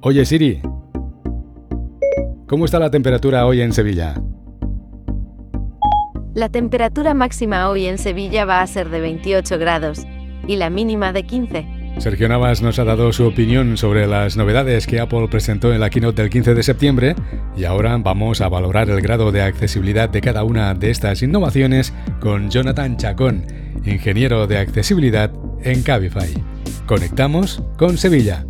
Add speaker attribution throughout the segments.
Speaker 1: Oye Siri, ¿cómo está la temperatura hoy en Sevilla?
Speaker 2: La temperatura máxima hoy en Sevilla va a ser de 28 grados y la mínima de 15.
Speaker 1: Sergio Navas nos ha dado su opinión sobre las novedades que Apple presentó en la keynote del 15 de septiembre y ahora vamos a valorar el grado de accesibilidad de cada una de estas innovaciones con Jonathan Chacón, ingeniero de accesibilidad en Cabify. Conectamos con Sevilla.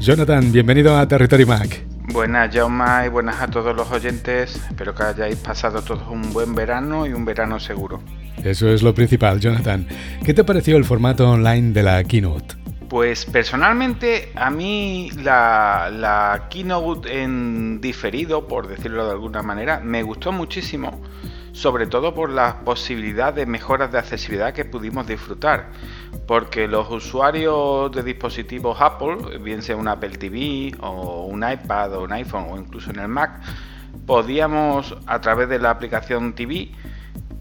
Speaker 1: Jonathan, bienvenido a Territory Mac.
Speaker 3: Buenas, Jauma, y buenas a todos los oyentes. Espero que hayáis pasado todos un buen verano y un verano seguro.
Speaker 1: Eso es lo principal, Jonathan. ¿Qué te pareció el formato online de la keynote?
Speaker 3: Pues personalmente a mí la, la keynote en diferido, por decirlo de alguna manera, me gustó muchísimo, sobre todo por la posibilidad de mejoras de accesibilidad que pudimos disfrutar, porque los usuarios de dispositivos Apple, bien sea un Apple TV o un iPad o un iPhone o incluso en el Mac, podíamos a través de la aplicación TV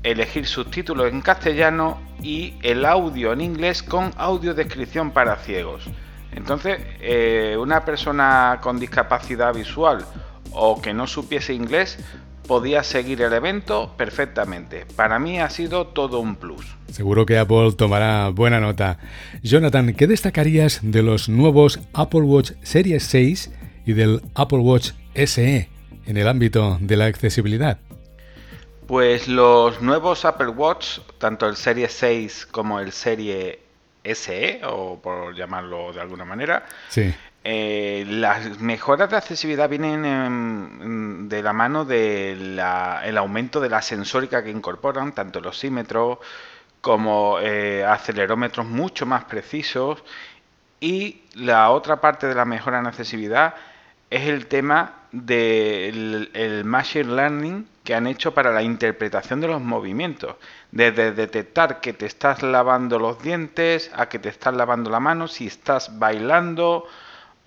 Speaker 3: elegir subtítulos en castellano y el audio en inglés con audiodescripción para ciegos. Entonces, eh, una persona con discapacidad visual o que no supiese inglés podía seguir el evento perfectamente. Para mí ha sido todo un plus.
Speaker 1: Seguro que Apple tomará buena nota. Jonathan, ¿qué destacarías de los nuevos Apple Watch Series 6 y del Apple Watch SE en el ámbito de la accesibilidad?
Speaker 3: Pues los nuevos Apple Watch, tanto el Serie 6 como el Serie SE, o por llamarlo de alguna manera, eh, las mejoras de accesibilidad vienen de la mano del aumento de la sensórica que incorporan, tanto el osímetro como eh, acelerómetros mucho más precisos. Y la otra parte de la mejora en accesibilidad es el tema del machine learning que han hecho para la interpretación de los movimientos, desde detectar que te estás lavando los dientes a que te estás lavando la mano, si estás bailando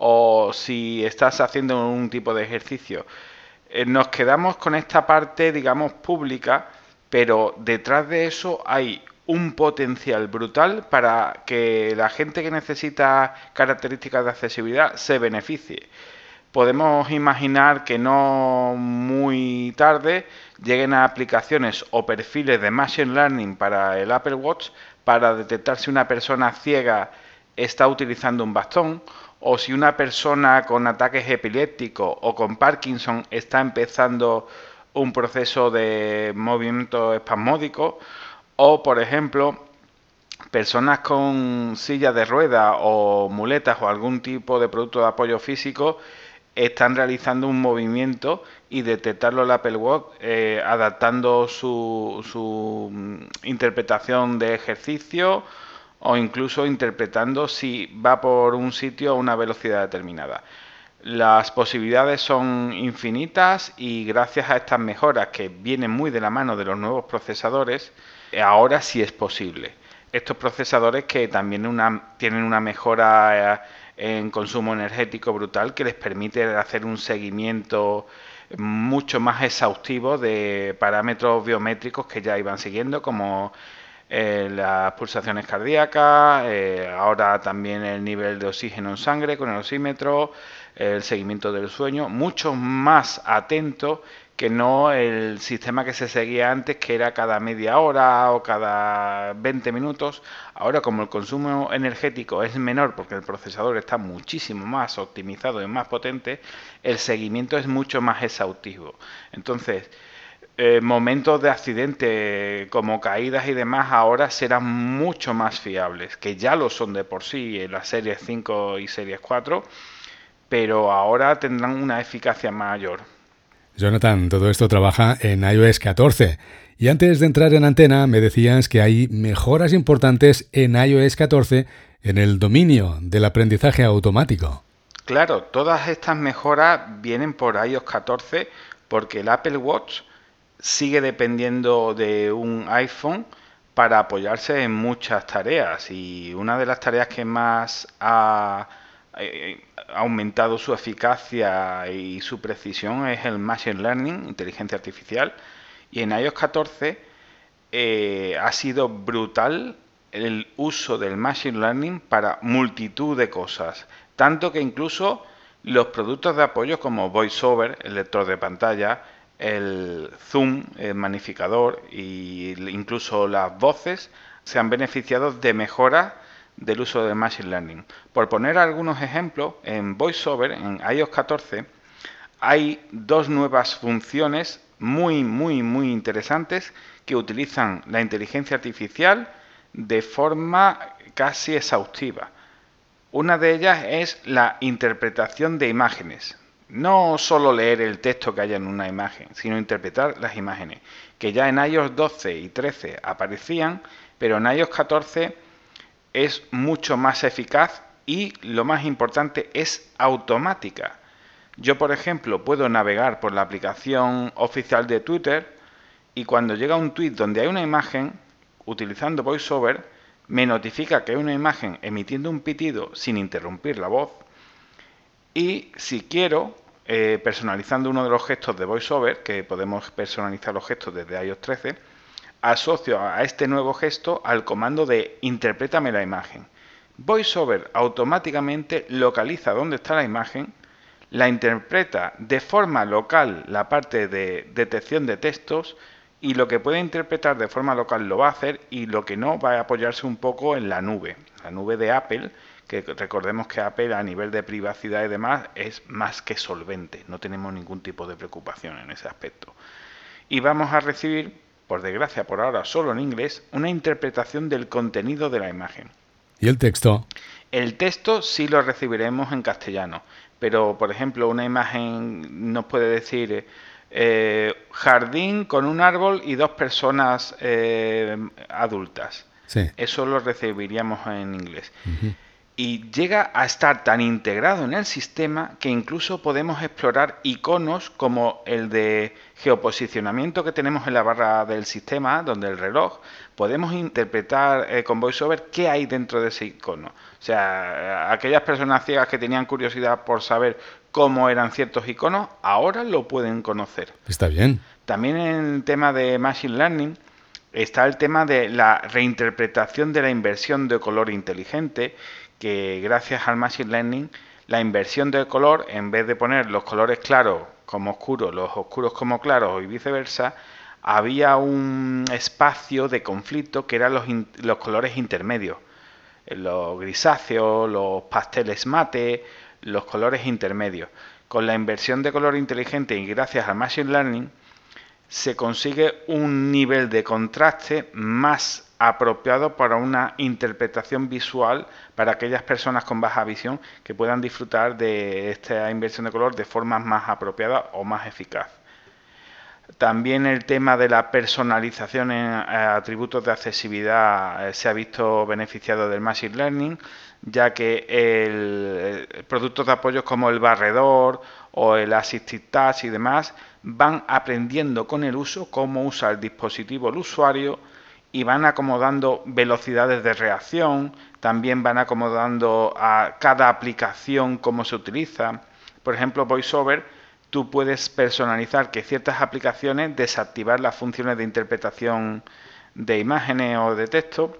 Speaker 3: o si estás haciendo un tipo de ejercicio. Eh, nos quedamos con esta parte, digamos, pública, pero detrás de eso hay un potencial brutal para que la gente que necesita características de accesibilidad se beneficie podemos imaginar que no muy tarde lleguen a aplicaciones o perfiles de Machine Learning para el Apple Watch para detectar si una persona ciega está utilizando un bastón o si una persona con ataques epilépticos o con Parkinson está empezando un proceso de movimiento espasmódico o por ejemplo personas con silla de ruedas o muletas o algún tipo de producto de apoyo físico están realizando un movimiento y detectarlo el Apple Watch adaptando su, su mm, interpretación de ejercicio o incluso interpretando si va por un sitio a una velocidad determinada. Las posibilidades son infinitas y gracias a estas mejoras que vienen muy de la mano de los nuevos procesadores, ahora sí es posible. Estos procesadores que también tienen una mejora eh, en consumo energético brutal que les permite hacer un seguimiento mucho más exhaustivo de parámetros biométricos que ya iban siguiendo como eh, las pulsaciones cardíacas, eh, ahora también el nivel de oxígeno en sangre con el osímetro, el seguimiento del sueño, mucho más atento que no el sistema que se seguía antes, que era cada media hora o cada 20 minutos. Ahora, como el consumo energético es menor porque el procesador está muchísimo más optimizado y más potente, el seguimiento es mucho más exhaustivo. Entonces, eh, momentos de accidente como caídas y demás ahora serán mucho más fiables, que ya lo son de por sí en las series 5 y series 4, pero ahora tendrán una eficacia mayor.
Speaker 1: Jonathan, todo esto trabaja en iOS 14. Y antes de entrar en antena me decías que hay mejoras importantes en iOS 14 en el dominio del aprendizaje automático.
Speaker 3: Claro, todas estas mejoras vienen por iOS 14 porque el Apple Watch sigue dependiendo de un iPhone para apoyarse en muchas tareas. Y una de las tareas que más ha eh, aumentado su eficacia y su precisión es el Machine Learning, inteligencia artificial, y en iOS 14 eh, ha sido brutal el uso del Machine Learning para multitud de cosas, tanto que incluso Los productos de apoyo como VoiceOver, el lector de pantalla, el Zoom, el magnificador e incluso las voces se han beneficiado de mejoras del uso de Machine Learning. Por poner algunos ejemplos, en VoiceOver, en iOS 14, hay dos nuevas funciones muy, muy, muy interesantes que utilizan la inteligencia artificial de forma casi exhaustiva. Una de ellas es la interpretación de imágenes. No solo leer el texto que haya en una imagen, sino interpretar las imágenes, que ya en iOS 12 y 13 aparecían, pero en iOS 14 es mucho más eficaz y lo más importante es automática. Yo, por ejemplo, puedo navegar por la aplicación oficial de Twitter y cuando llega un tweet donde hay una imagen, utilizando VoiceOver, me notifica que hay una imagen emitiendo un pitido sin interrumpir la voz y si quiero, eh, personalizando uno de los gestos de VoiceOver, que podemos personalizar los gestos desde iOS 13, asocio a este nuevo gesto al comando de interprétame la imagen. VoiceOver automáticamente localiza dónde está la imagen, la interpreta de forma local la parte de detección de textos y lo que puede interpretar de forma local lo va a hacer y lo que no va a apoyarse un poco en la nube, la nube de Apple, que recordemos que Apple a nivel de privacidad y demás es más que solvente, no tenemos ningún tipo de preocupación en ese aspecto. Y vamos a recibir, por desgracia por ahora solo en inglés, una interpretación del contenido de la imagen.
Speaker 1: ¿Y el texto?
Speaker 3: El texto sí lo recibiremos en castellano, pero por ejemplo una imagen nos puede decir eh, jardín con un árbol y dos personas eh, adultas. Eso lo recibiríamos en inglés. Y llega a estar tan integrado en el sistema que incluso podemos explorar iconos como el de geoposicionamiento que tenemos en la barra del sistema, donde el reloj, podemos interpretar eh, con VoiceOver qué hay dentro de ese icono. O sea, aquellas personas ciegas que tenían curiosidad por saber cómo eran ciertos iconos, ahora lo pueden conocer.
Speaker 1: Está bien.
Speaker 3: También en el tema de Machine Learning está el tema de la reinterpretación de la inversión de color inteligente, que gracias al Machine Learning, la inversión de color, en vez de poner los colores claros como oscuros, los oscuros como claros y viceversa, había un espacio de conflicto que eran los, los colores intermedios, los grisáceos, los pasteles mate, los colores intermedios. Con la inversión de color inteligente y gracias al Machine Learning se consigue un nivel de contraste más apropiado para una interpretación visual para aquellas personas con baja visión que puedan disfrutar de esta inversión de color de forma más apropiada o más eficaz. También el tema de la personalización en eh, atributos de accesibilidad eh, se ha visto beneficiado del Machine Learning, ya que el, productos de apoyo como el barredor o el Assistive Touch y demás van aprendiendo con el uso cómo usa el dispositivo el usuario y van acomodando velocidades de reacción, también van acomodando a cada aplicación cómo se utiliza. Por ejemplo, VoiceOver tú puedes personalizar que ciertas aplicaciones desactivar las funciones de interpretación de imágenes o de texto.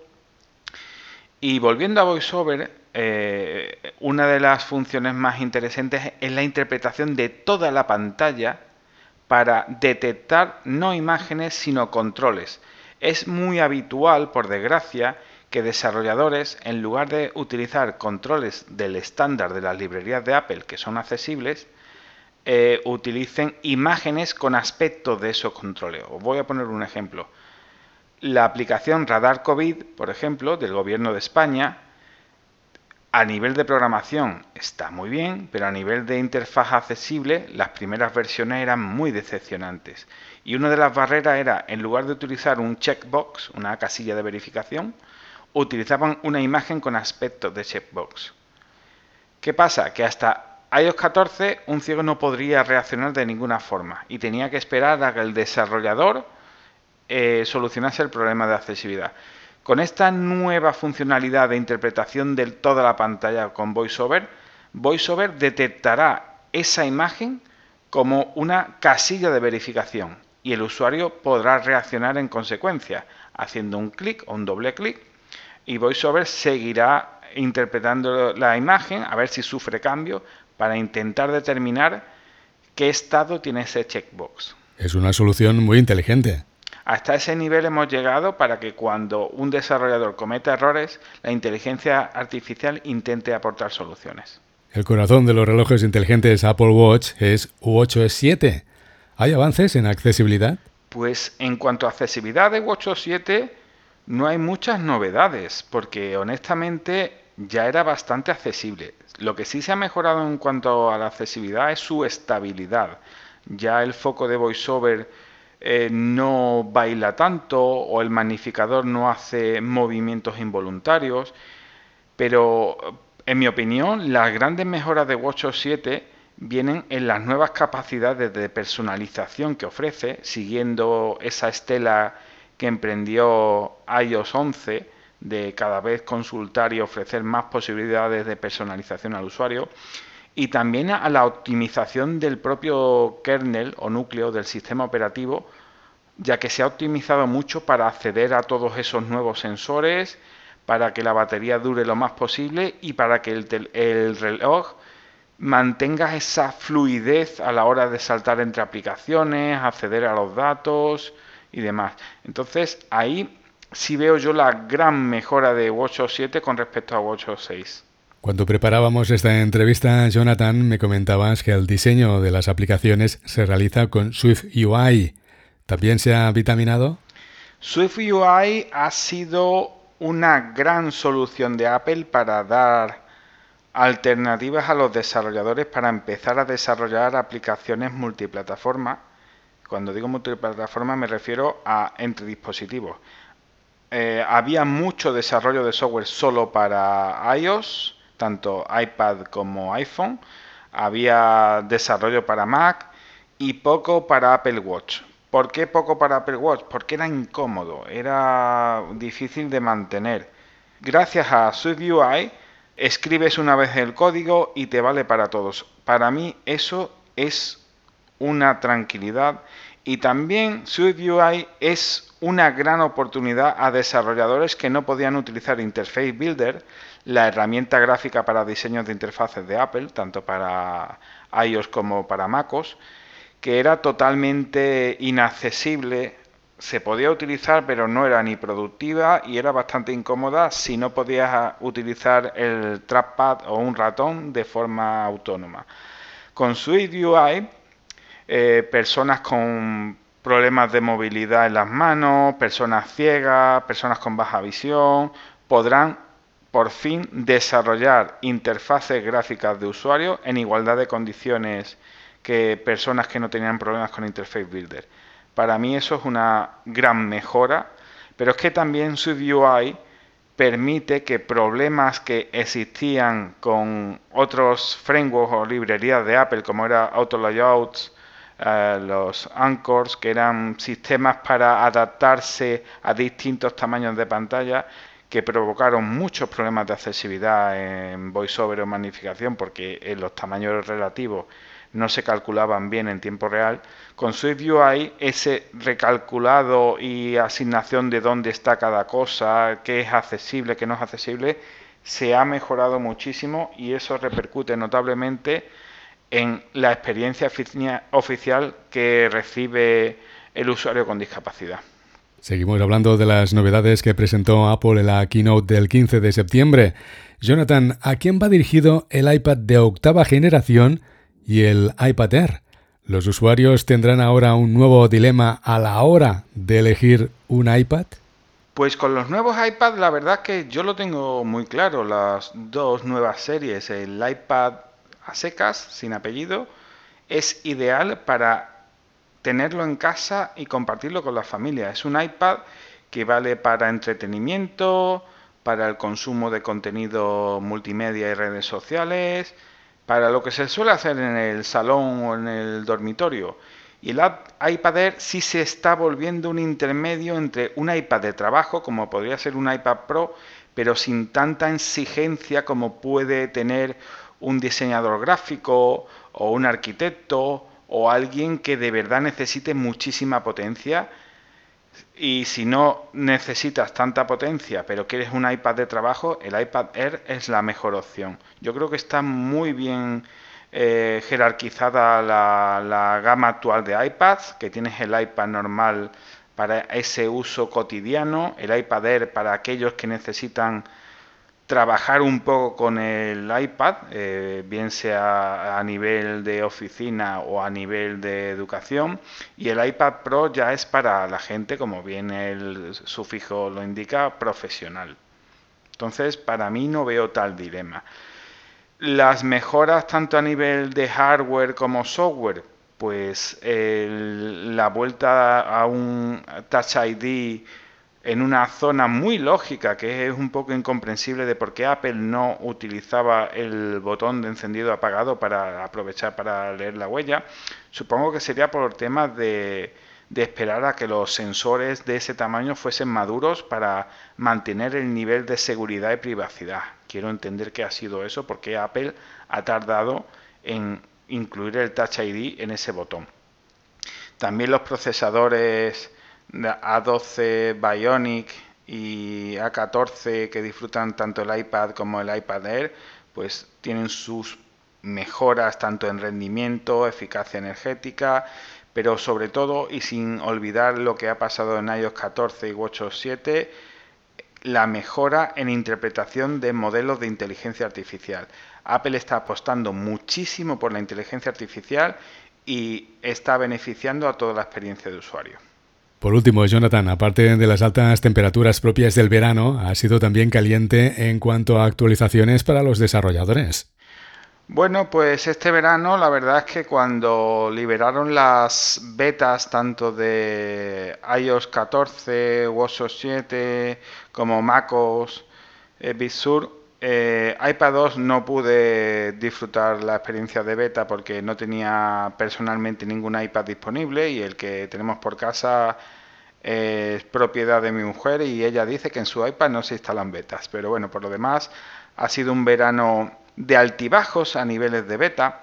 Speaker 3: Y volviendo a VoiceOver, eh, una de las funciones más interesantes es la interpretación de toda la pantalla para detectar no imágenes sino controles. Es muy habitual, por desgracia, que desarrolladores, en lugar de utilizar controles del estándar de las librerías de Apple que son accesibles, eh, utilicen imágenes con aspecto de esos controles. Os voy a poner un ejemplo. La aplicación Radar COVID, por ejemplo, del Gobierno de España, a nivel de programación está muy bien, pero a nivel de interfaz accesible, las primeras versiones eran muy decepcionantes. Y una de las barreras era, en lugar de utilizar un checkbox, una casilla de verificación, utilizaban una imagen con aspecto de checkbox. ¿Qué pasa? Que hasta iOS 14 un ciego no podría reaccionar de ninguna forma y tenía que esperar a que el desarrollador eh, solucionase el problema de accesibilidad. Con esta nueva funcionalidad de interpretación de toda la pantalla con VoiceOver, VoiceOver detectará esa imagen como una casilla de verificación y el usuario podrá reaccionar en consecuencia, haciendo un clic o un doble clic y VoiceOver seguirá interpretando la imagen a ver si sufre cambio para intentar determinar qué estado tiene ese checkbox.
Speaker 1: Es una solución muy inteligente.
Speaker 3: Hasta ese nivel hemos llegado para que cuando un desarrollador cometa errores, la inteligencia artificial intente aportar soluciones.
Speaker 1: El corazón de los relojes inteligentes Apple Watch es U8 7. ¿Hay avances en accesibilidad?
Speaker 3: Pues en cuanto a accesibilidad de WatchOS 7, no hay muchas novedades, porque honestamente ya era bastante accesible. Lo que sí se ha mejorado en cuanto a la accesibilidad es su estabilidad. Ya el foco de VoiceOver eh, no baila tanto o el magnificador no hace movimientos involuntarios, pero en mi opinión las grandes mejoras de WatchOS 7 vienen en las nuevas capacidades de personalización que ofrece, siguiendo esa estela que emprendió iOS 11 de cada vez consultar y ofrecer más posibilidades de personalización al usuario y también a la optimización del propio kernel o núcleo del sistema operativo, ya que se ha optimizado mucho para acceder a todos esos nuevos sensores, para que la batería dure lo más posible y para que el, el reloj mantenga esa fluidez a la hora de saltar entre aplicaciones, acceder a los datos y demás. Entonces ahí sí veo yo la gran mejora de WatchOS 7 con respecto a WatchOS 6.
Speaker 1: Cuando preparábamos esta entrevista, Jonathan, me comentabas que el diseño de las aplicaciones se realiza con Swift UI. ¿También se ha vitaminado?
Speaker 3: Swift UI ha sido una gran solución de Apple para dar alternativas a los desarrolladores para empezar a desarrollar aplicaciones multiplataforma. Cuando digo multiplataforma me refiero a entre dispositivos. Eh, había mucho desarrollo de software solo para iOS, tanto iPad como iPhone. Había desarrollo para Mac y poco para Apple Watch. ¿Por qué poco para Apple Watch? Porque era incómodo, era difícil de mantener. Gracias a SwiftUI escribes una vez el código y te vale para todos. Para mí eso es una tranquilidad y también SwiftUI es una gran oportunidad a desarrolladores que no podían utilizar Interface Builder, la herramienta gráfica para diseños de interfaces de Apple, tanto para iOS como para MacOS, que era totalmente inaccesible se podía utilizar, pero no era ni productiva y era bastante incómoda si no podías utilizar el trackpad o un ratón de forma autónoma. Con Swift UI, eh, personas con problemas de movilidad en las manos, personas ciegas, personas con baja visión, podrán por fin desarrollar interfaces gráficas de usuario en igualdad de condiciones que personas que no tenían problemas con Interface Builder. Para mí eso es una gran mejora, pero es que también SwiftUI permite que problemas que existían con otros frameworks o librerías de Apple, como era AutoLayouts, eh, los Anchors, que eran sistemas para adaptarse a distintos tamaños de pantalla, que provocaron muchos problemas de accesibilidad en VoiceOver o magnificación, porque en los tamaños relativos no se calculaban bien en tiempo real. Con SwiftUI ese recalculado y asignación de dónde está cada cosa, qué es accesible, qué no es accesible, se ha mejorado muchísimo y eso repercute notablemente en la experiencia oficial que recibe el usuario con discapacidad.
Speaker 1: Seguimos hablando de las novedades que presentó Apple en la keynote del 15 de septiembre. Jonathan, ¿a quién va dirigido el iPad de octava generación y el iPad Air. ¿Los usuarios tendrán ahora un nuevo dilema a la hora de elegir un iPad?
Speaker 3: Pues con los nuevos iPad la verdad que yo lo tengo muy claro. Las dos nuevas series, el iPad a secas, sin apellido, es ideal para tenerlo en casa y compartirlo con la familia. Es un iPad que vale para entretenimiento, para el consumo de contenido multimedia y redes sociales, para lo que se suele hacer en el salón o en el dormitorio. Y el iPad Air sí se está volviendo un intermedio entre un iPad de trabajo, como podría ser un iPad Pro, pero sin tanta exigencia como puede tener un diseñador gráfico o un arquitecto o alguien que de verdad necesite muchísima potencia y si no necesitas tanta potencia, pero quieres un iPad de trabajo, el iPad Air es la mejor opción. Yo creo que está muy bien eh, jerarquizada la, la, gama actual de iPads, que tienes el iPad normal para ese uso cotidiano, el iPad Air para aquellos que necesitan trabajar un poco con el iPad, eh, bien sea a nivel de oficina o a nivel de educación, y el iPad Pro ya es para la gente, como bien el sufijo lo indica, profesional. Entonces, para mí no veo tal dilema. Las mejoras tanto a nivel de hardware como software, pues la vuelta a un Touch ID en una zona muy lógica, que es un poco incomprensible de por qué Apple no utilizaba el botón de encendido apagado para aprovechar para leer la huella. Supongo que sería por temas de, esperar a que los sensores de ese tamaño fuesen maduros para mantener el nivel de seguridad y privacidad. Quiero entender que ha sido eso porque Apple ha tardado en incluir el Touch ID en ese botón. También los procesadores a12 Bionic y A14 que disfrutan tanto el iPad como el iPad Air, pues tienen sus mejoras tanto en rendimiento, eficacia energética, pero sobre todo y sin olvidar lo que ha pasado en iOS 14 y WatchOS 7, la mejora en interpretación de modelos de inteligencia artificial. Apple está apostando muchísimo por la inteligencia artificial y está beneficiando a toda la experiencia de usuario.
Speaker 1: Por último, Jonathan, aparte de las altas temperaturas propias del verano, ha sido también caliente en cuanto a actualizaciones para los desarrolladores.
Speaker 3: Bueno, pues este verano la verdad es que cuando liberaron las betas tanto de iOS 14, WatchOS 7 como MacOS eh, eh, iPad 2 no pude disfrutar la experiencia de beta porque no tenía personalmente ningún iPad disponible y el que tenemos por casa es propiedad de mi mujer y ella dice que en su iPad no se instalan betas. Pero bueno, por lo demás ha sido un verano de altibajos a niveles de beta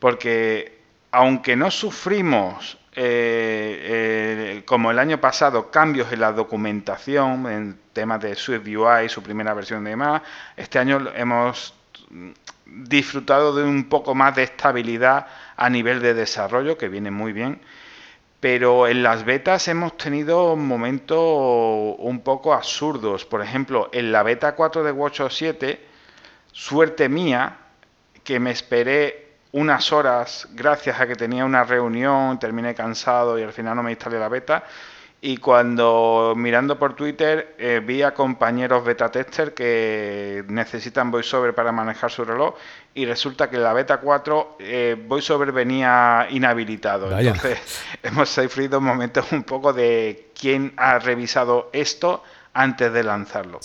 Speaker 3: porque aunque no sufrimos eh, eh, como el año pasado, cambios en la documentación, en temas de Swift UI, su primera versión de demás. Este año hemos disfrutado de un poco más de estabilidad a nivel de desarrollo, que viene muy bien. Pero en las betas hemos tenido momentos un poco absurdos. Por ejemplo, en la beta 4 de WatchOS 7, suerte mía, que me esperé unas horas gracias a que tenía una reunión, terminé cansado y al final no me instalé la beta. Y cuando mirando por Twitter eh, vi a compañeros beta tester que necesitan VoiceOver para manejar su reloj y resulta que la beta 4 eh, VoiceOver venía inhabilitado. Entonces hemos sufrido momentos un poco de quién ha revisado esto antes de lanzarlo.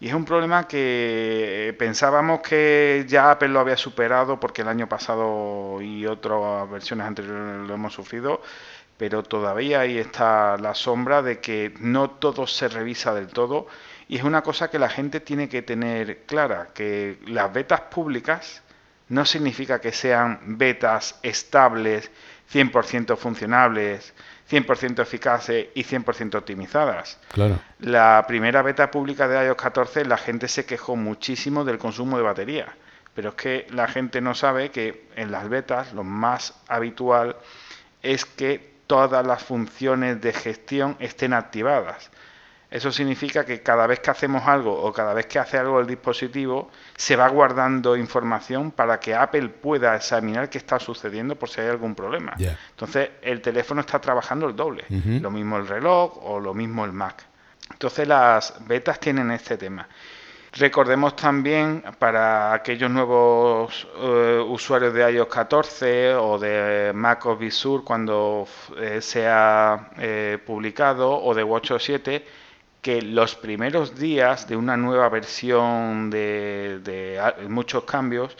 Speaker 3: Y es un problema que pensábamos que ya Apple lo había superado porque el año pasado y otras versiones anteriores lo hemos sufrido, pero todavía ahí está la sombra de que no todo se revisa del todo y es una cosa que la gente tiene que tener clara, que las betas públicas no significa que sean betas estables, 100% funcionables, 100% eficaces y 100% optimizadas.
Speaker 1: Claro.
Speaker 3: La primera beta pública de iOS 14 la gente se quejó muchísimo del consumo de batería, pero es que la gente no sabe que en las betas lo más habitual es que todas las funciones de gestión estén activadas. Eso significa que cada vez que hacemos algo o cada vez que hace algo el dispositivo, se va guardando información para que Apple pueda examinar qué está sucediendo por si hay algún problema. Entonces, el teléfono está trabajando el doble. Lo mismo el reloj o lo mismo el Mac. Entonces, las betas tienen este tema. Recordemos también para aquellos nuevos eh, usuarios de iOS 14 o de macOS Big Sur cuando eh, sea eh, publicado o de WatchOS 7 que los primeros días de una nueva versión de, muchos cambios,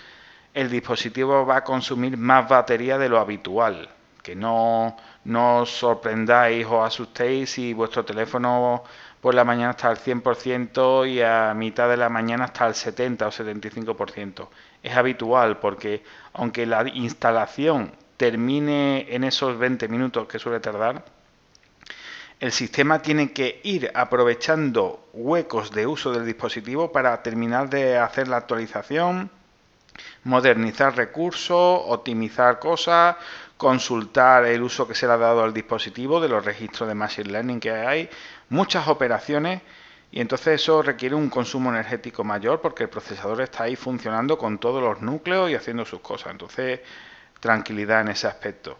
Speaker 3: el dispositivo va a consumir más batería de lo habitual. Que no, no os sorprendáis o asustéis si vuestro teléfono por la mañana está al 100% y a mitad de la mañana está al 70 o 75%. Es habitual porque aunque la instalación termine en esos 20 minutos que suele tardar, el sistema tiene que ir aprovechando huecos de uso del dispositivo para terminar de hacer la actualización modernizar recursos, optimizar cosas, consultar el uso que se le ha dado al dispositivo de los registros de Machine Learning que hay, muchas operaciones y entonces eso requiere un consumo energético mayor porque el procesador está ahí funcionando con todos los núcleos y haciendo sus cosas. Entonces, tranquilidad en ese aspecto.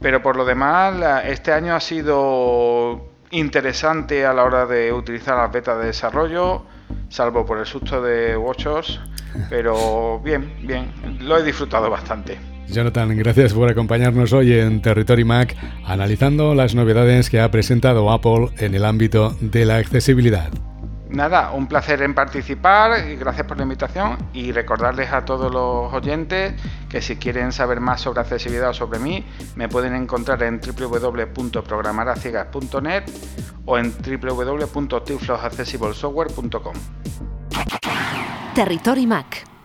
Speaker 3: Pero por lo demás, este año ha sido interesante a la hora de utilizar las betas de desarrollo, salvo por el susto de WatchOS, pero bien, bien, lo he disfrutado bastante.
Speaker 1: Jonathan, gracias por acompañarnos hoy en Territory Mac, analizando las novedades que ha presentado Apple en el ámbito de la accesibilidad.
Speaker 3: Nada, un placer en participar y gracias por la invitación y recordarles a todos los oyentes que si quieren saber más sobre accesibilidad o sobre mí, me pueden encontrar en www.programaraciegas.net o en www.tiflosaccessiblesoftware.com.
Speaker 2: Territory Mac